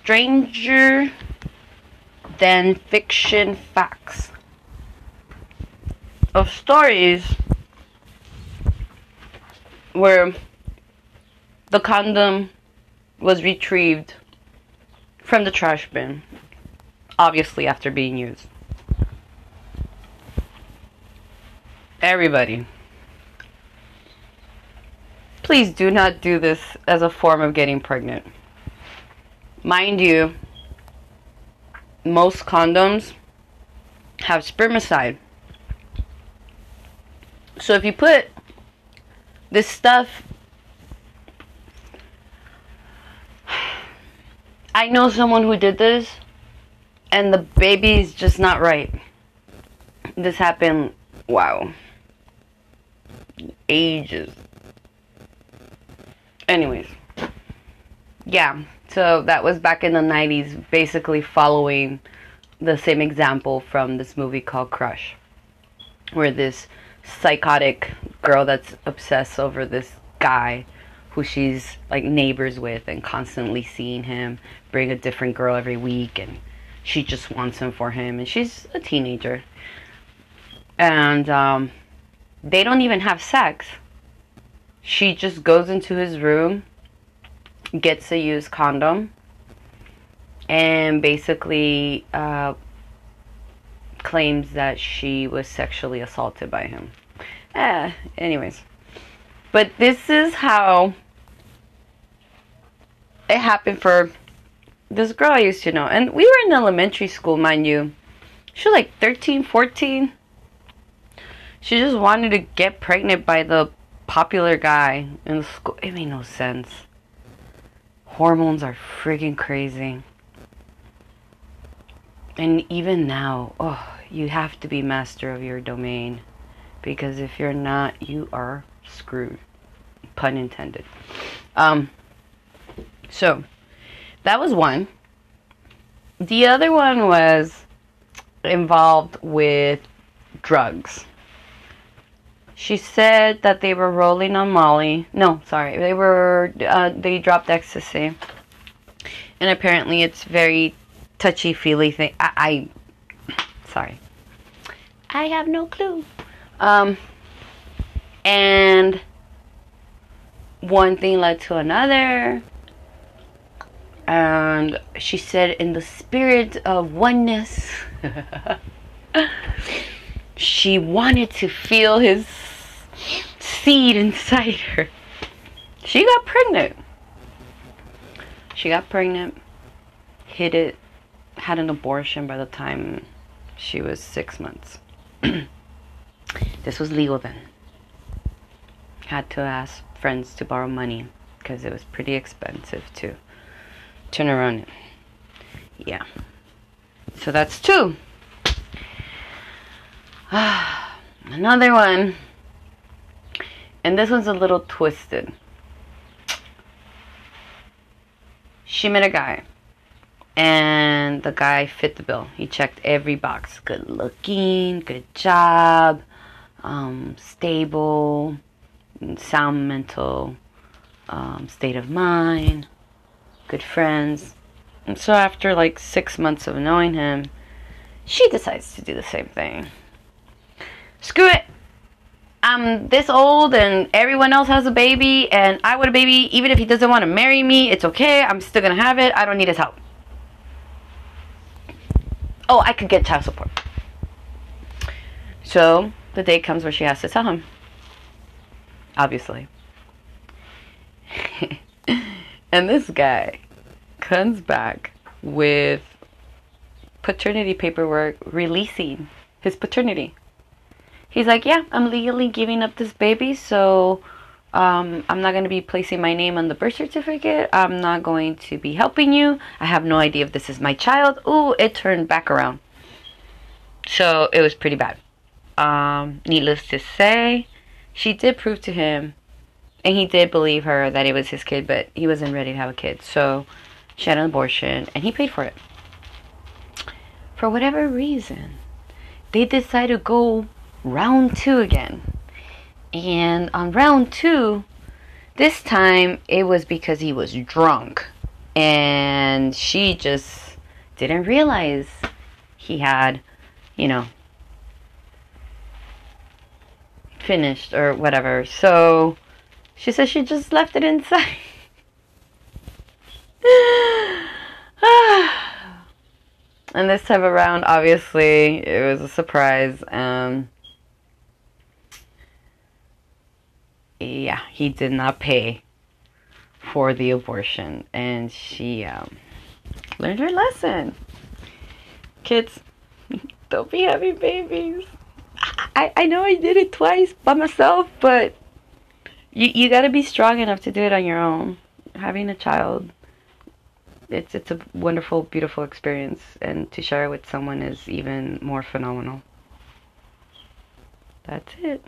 stranger than fiction facts of stories where the condom was retrieved from the trash bin, obviously after being used. Everybody, please do not do this as a form of getting pregnant. Mind you, most condoms have spermicide. So if you put this stuff I know someone who did this and the baby's just not right. This happened wow. Ages. Anyways. Yeah, so that was back in the 90s basically following the same example from this movie called Crush where this psychotic girl that's obsessed over this guy who she's like neighbors with and constantly seeing him bring a different girl every week and she just wants him for him and she's a teenager. And um, they don't even have sex. She just goes into his room gets a used condom and basically uh, claims that she was sexually assaulted by him eh, anyways but this is how it happened for this girl I used to know. And we were in elementary school, mind you. She was like 13, 14. She just wanted to get pregnant by the popular guy in the school. It made no sense. Hormones are freaking crazy. And even now, oh, you have to be master of your domain. Because if you're not, you are screwed. Pun intended. Um, so, that was one. The other one was involved with drugs. She said that they were rolling on Molly. No, sorry, they were uh, they dropped ecstasy, and apparently it's very touchy feely thing. I, I, sorry, I have no clue. Um, and one thing led to another and she said in the spirit of oneness she wanted to feel his seed inside her she got pregnant she got pregnant hid it had an abortion by the time she was six months this was legal then had to ask friends to borrow money because it was pretty expensive to turn around. it. Yeah. So that's two. Another one. And this one's a little twisted. She met a guy. And the guy fit the bill. He checked every box. Good looking, good job, um, stable, sound mental um, state of mind good friends. And so after like six months of knowing him, she decides to do the same thing. Screw it. I'm this old and everyone else has a baby and I want a baby. Even if he doesn't want to marry me, it's okay. I'm still going to have it. I don't need his help. Oh, I could get child support. So the day comes where she has to tell him. Obviously. And this guy comes back with paternity paperwork releasing his paternity. He's like, Yeah, I'm legally giving up this baby, so um, I'm not going to be placing my name on the birth certificate. I'm not going to be helping you. I have no idea if this is my child. Ooh, it turned back around. So it was pretty bad. Um, needless to say, she did prove to him and he did believe her that it was his kid, but he wasn't ready to have a kid. So she had an abortion, and he paid for it. For whatever reason, they decided to go round two again. And on round two, this time it was because he was drunk. and she just didn't realize he had, you know, finished or whatever. So she says she just left it inside. and this time around, obviously, it was a surprise. Um, yeah, he did not pay for the abortion, and she um, learned her lesson. Kids, don't be having babies. I, I know I did it twice by myself, but you you got to be strong enough to do it on your own. Having a child, it's it's a wonderful, beautiful experience, and to share it with someone is even more phenomenal. That's it.